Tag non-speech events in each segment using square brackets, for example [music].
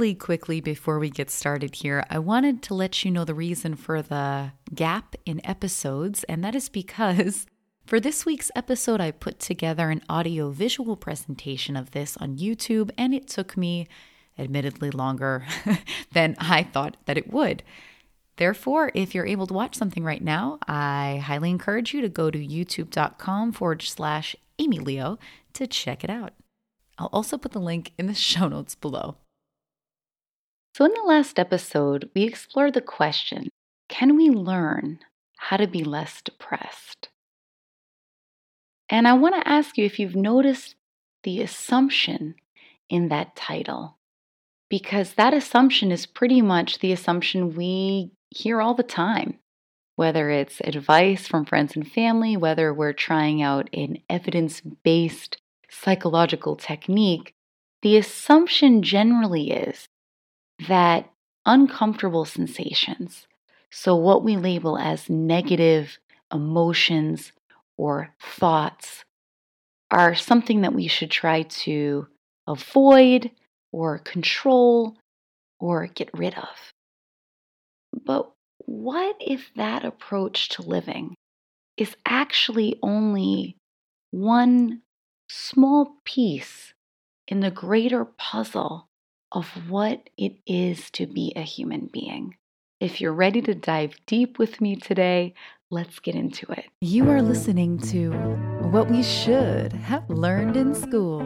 Really quickly before we get started here, I wanted to let you know the reason for the gap in episodes, and that is because [laughs] for this week's episode, I put together an audio visual presentation of this on YouTube, and it took me admittedly longer [laughs] than I thought that it would. Therefore, if you're able to watch something right now, I highly encourage you to go to youtube.com forward slash Amy Leo to check it out. I'll also put the link in the [laughs] show notes below. So, in the last episode, we explored the question can we learn how to be less depressed? And I want to ask you if you've noticed the assumption in that title, because that assumption is pretty much the assumption we hear all the time. Whether it's advice from friends and family, whether we're trying out an evidence based psychological technique, the assumption generally is that uncomfortable sensations, so what we label as negative emotions or thoughts, are something that we should try to avoid or control or get rid of. But what if that approach to living is actually only one small piece in the greater puzzle of what it is to be a human being? If you're ready to dive deep with me today, let's get into it. You are listening to What We Should Have Learned in School.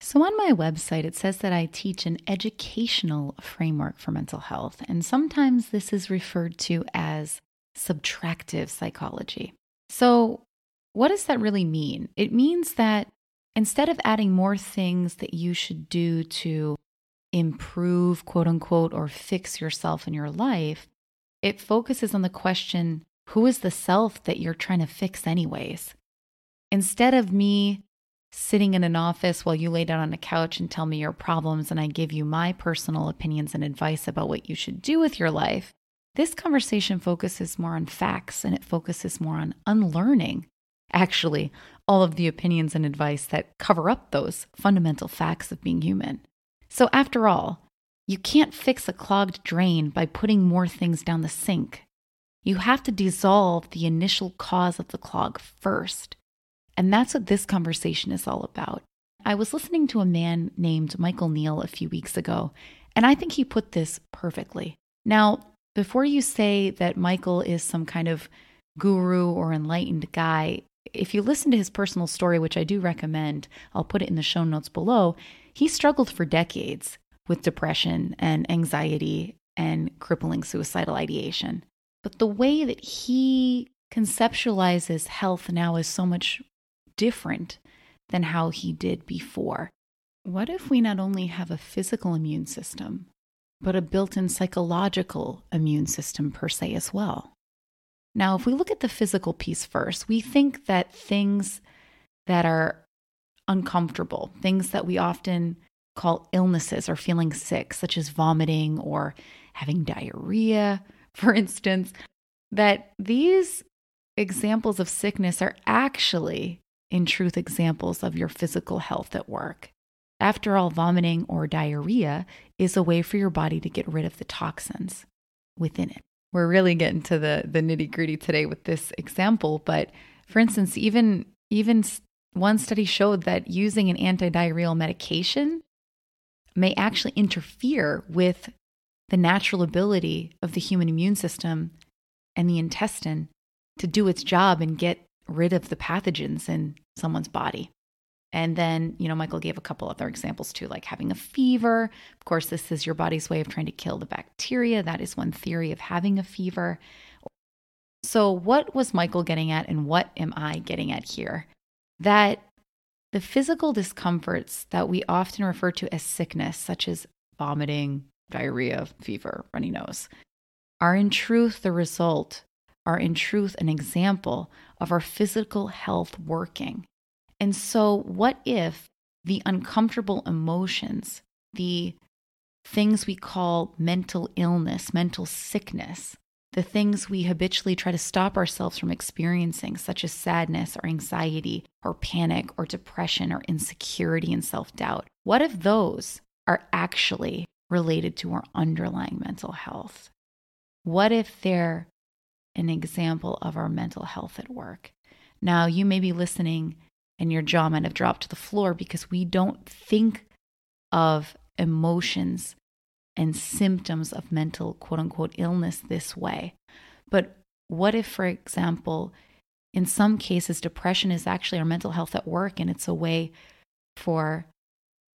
So, on my website, it says that I teach an educational framework for mental health, and sometimes this is referred to as subtractive psychology. So, what does that really mean? It means that instead of adding more things that you should do to improve, quote unquote, or fix yourself in your life, it focuses on the question who is the self that you're trying to fix, anyways? Instead of me sitting in an office while you lay down on a couch and tell me your problems and I give you my personal opinions and advice about what you should do with your life, this conversation focuses more on facts and it focuses more on unlearning, actually, all of the opinions and advice that cover up those fundamental facts of being human. So, after all, you can't fix a clogged drain by putting more things down the sink. You have to dissolve the initial cause of the clog first. And that's what this conversation is all about. I was listening to a man named Michael Neill a few weeks ago, and I think he put this perfectly. Now, before you say that Michael is some kind of guru or enlightened guy, if you listen to his personal story, which I do recommend, I'll put it in the show notes below, he struggled for decades with depression and anxiety and crippling suicidal ideation. But the way that he conceptualizes health now is so much different than how he did before. What if we not only have a physical immune system, but a built in psychological immune system per se as well? Now, if we look at the physical piece first, we think that things that are uncomfortable, things that we often call illnesses or feeling sick, such as vomiting or having diarrhea, [laughs] for instance, that these examples of sickness are actually in truth examples of your physical health at work. After all, vomiting or diarrhea is a way for your body to get rid of the toxins within it. We're really getting to the, the nitty gritty today with this example, but for instance, even, even one study showed that using an antidiarrheal medication may actually interfere with the natural ability of the human immune system and the intestine to do its job and get rid of the pathogens in someone's body. And then, you know, Michael gave a couple other examples too, like having a fever. Of course, this is your body's way of trying to kill the bacteria. That is one theory of having a fever. So, what was Michael getting at, and what am I getting at here? That the physical discomforts that we often refer to as sickness, such as vomiting, diarrhea, fever, runny nose, are in truth the result are in truth an example of our physical health working. And so, what if the uncomfortable emotions, the things we call mental illness, mental sickness, the things we habitually try to stop ourselves from experiencing, such as sadness or anxiety or panic or depression or insecurity and self doubt, what if those are actually related to our underlying mental health? What if they're an example of our mental health at work? Now, you may be listening and your jaw might have dropped to the floor because we don't think of emotions and symptoms of mental quote unquote illness this way. But what if, for example, in some cases, depression is actually our mental health at work and it's a way for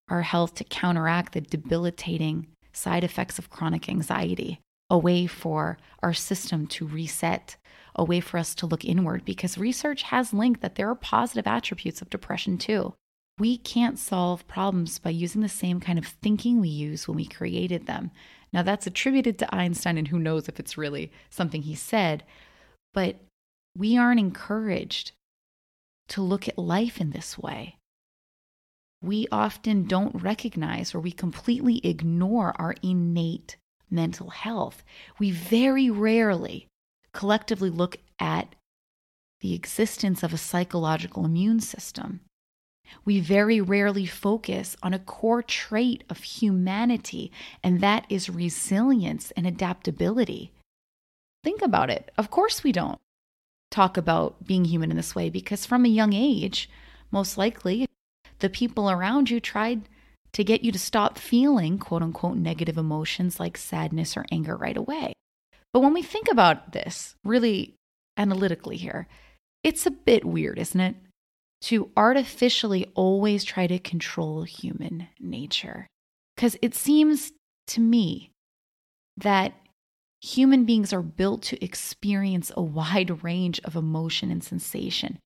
our health to counteract the debilitating side effects of chronic anxiety, a way for our system to reset, a way for us to look inward, because research has linked that there are positive attributes of depression too. We can't solve problems by using the same kind of thinking we use when we created them. Now, that's attributed to Einstein, and who knows if it's really something he said, but we aren't encouraged to look at life in this way we often don't recognize or we completely ignore our innate mental health. We very rarely collectively look at the existence of a psychological immune system. We very rarely focus on a core trait of humanity, and that is resilience and adaptability. Think about it. Of course, we don't talk about being human in this way because from a young age, most likely, the people around you tried to get you to stop feeling quote unquote negative emotions like sadness or anger right away. But when we think about this really analytically here, it's a bit weird, isn't it? To artificially always try to control human nature. Because it seems to me that human beings are built to experience a wide range of emotion and sensation.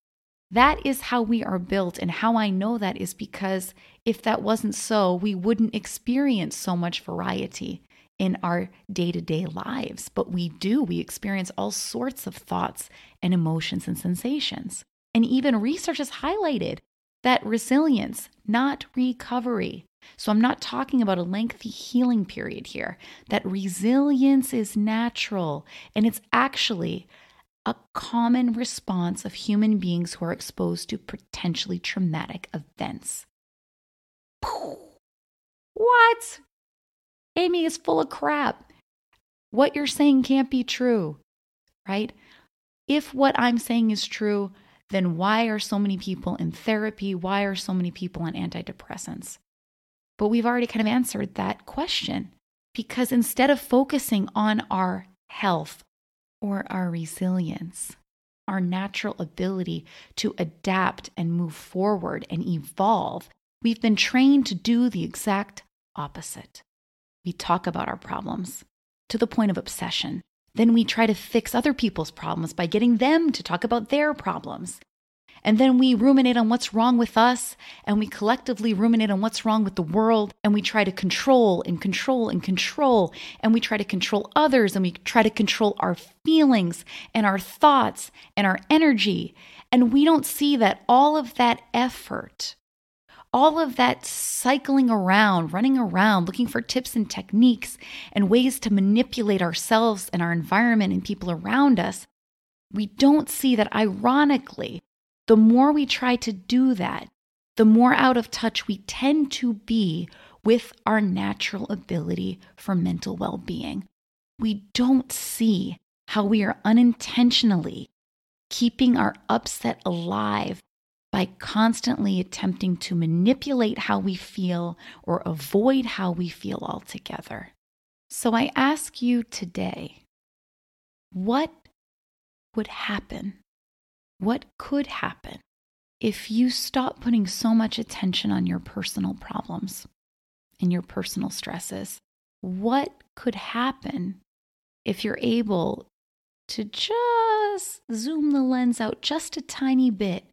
That is how we are built. And how I know that is because if that wasn't so, we wouldn't experience so much variety in our day to day lives. But we do, we experience all sorts of thoughts and emotions and sensations. And even research has highlighted that resilience, not recovery. So I'm not talking about a lengthy healing period here. That resilience is natural and it's actually a common response of human beings who are exposed to potentially traumatic events. What? Amy is full of crap. What you're saying can't be true, right? If what I'm saying is true, then why are so many people in therapy? Why are so many people on antidepressants? But we've already kind of answered that question because instead of focusing on our health, or our resilience, our natural ability to adapt and move forward and evolve, we've been trained to do the exact opposite. We talk about our problems to the point of obsession. Then we try to fix other people's problems by getting them to talk about their problems. And then we ruminate on what's wrong with us, and we collectively ruminate on what's wrong with the world, and we try to control and control and control, and we try to control others, and we try to control our feelings and our thoughts and our energy. And we don't see that all of that effort, all of that cycling around, running around, looking for tips and techniques and ways to manipulate ourselves and our environment and people around us, we don't see that ironically, the more we try to do that, the more out of touch we tend to be with our natural ability for mental well being. We don't see how we are unintentionally keeping our upset alive by constantly attempting to manipulate how we feel or avoid how we feel altogether. So I ask you today what would happen what could happen if you stop putting so much attention on your personal problems and your personal stresses? What could happen if you're able to just zoom the lens out just a tiny bit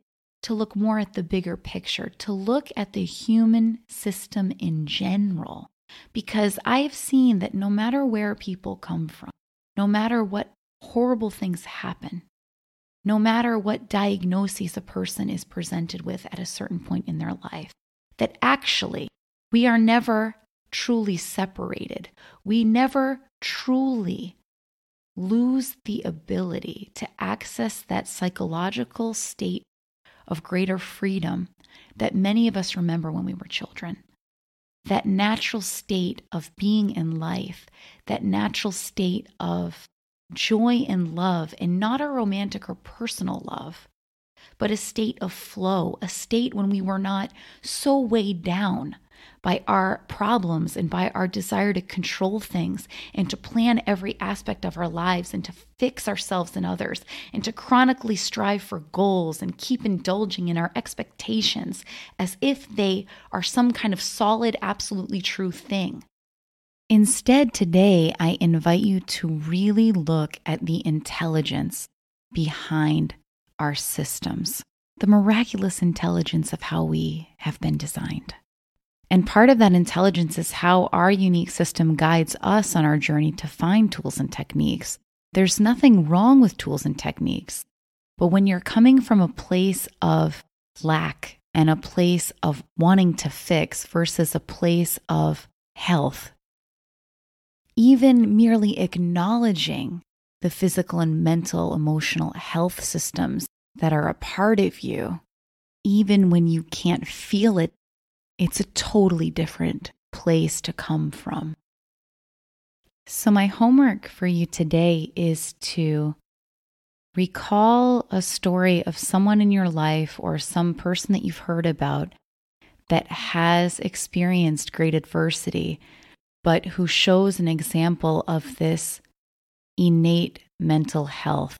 to look more at the bigger picture, to look at the human system in general? Because I've seen that no matter where people come from, no matter what horrible things happen, no matter what diagnoses a person is presented with at a certain point in their life, that actually we are never truly separated. We never truly lose the ability to access that psychological state of greater freedom that many of us remember when we were children. that natural state of being in life, that natural state of joy and love, and not a romantic or personal love, but a state of flow, a state when we were not so weighed down by our problems and by our desire to control things and to plan every aspect of our lives and to fix ourselves and others and to chronically strive for goals and keep indulging in our expectations as if they are some kind of solid, absolutely true thing. Instead, today, I invite you to really look at the intelligence behind our systems, the miraculous intelligence of how we have been designed. And part of that intelligence is how our unique system guides us on our journey to find tools and techniques. There's nothing wrong with tools and techniques. But when you're coming from a place of lack and a place of wanting to fix versus a place of health, even merely acknowledging the physical and mental, emotional health systems that are a part of you, even when you can't feel it it's a totally different place to come from. So, my homework for you today is to recall a story of someone in your life or some person that you've heard about that has experienced great adversity, but who shows an example of this innate mental health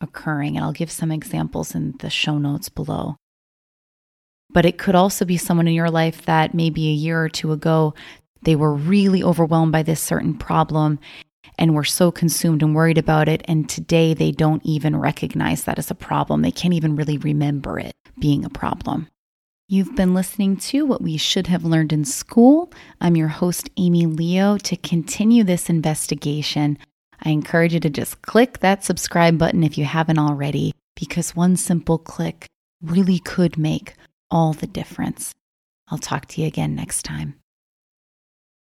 occurring. And I'll give some examples in the show notes below. But it could also be someone in your life that maybe a year or two ago, they were really overwhelmed by this certain problem and were so consumed and worried about it. And today they don't even recognize that as a problem. They can't even really remember it being a problem. You've been listening to What We Should Have Learned in School. I'm your host, Amy Leo. To continue this investigation, I encourage you to just click that subscribe button if you haven't already, because one simple click really could make all the difference. I'll talk to you again next time.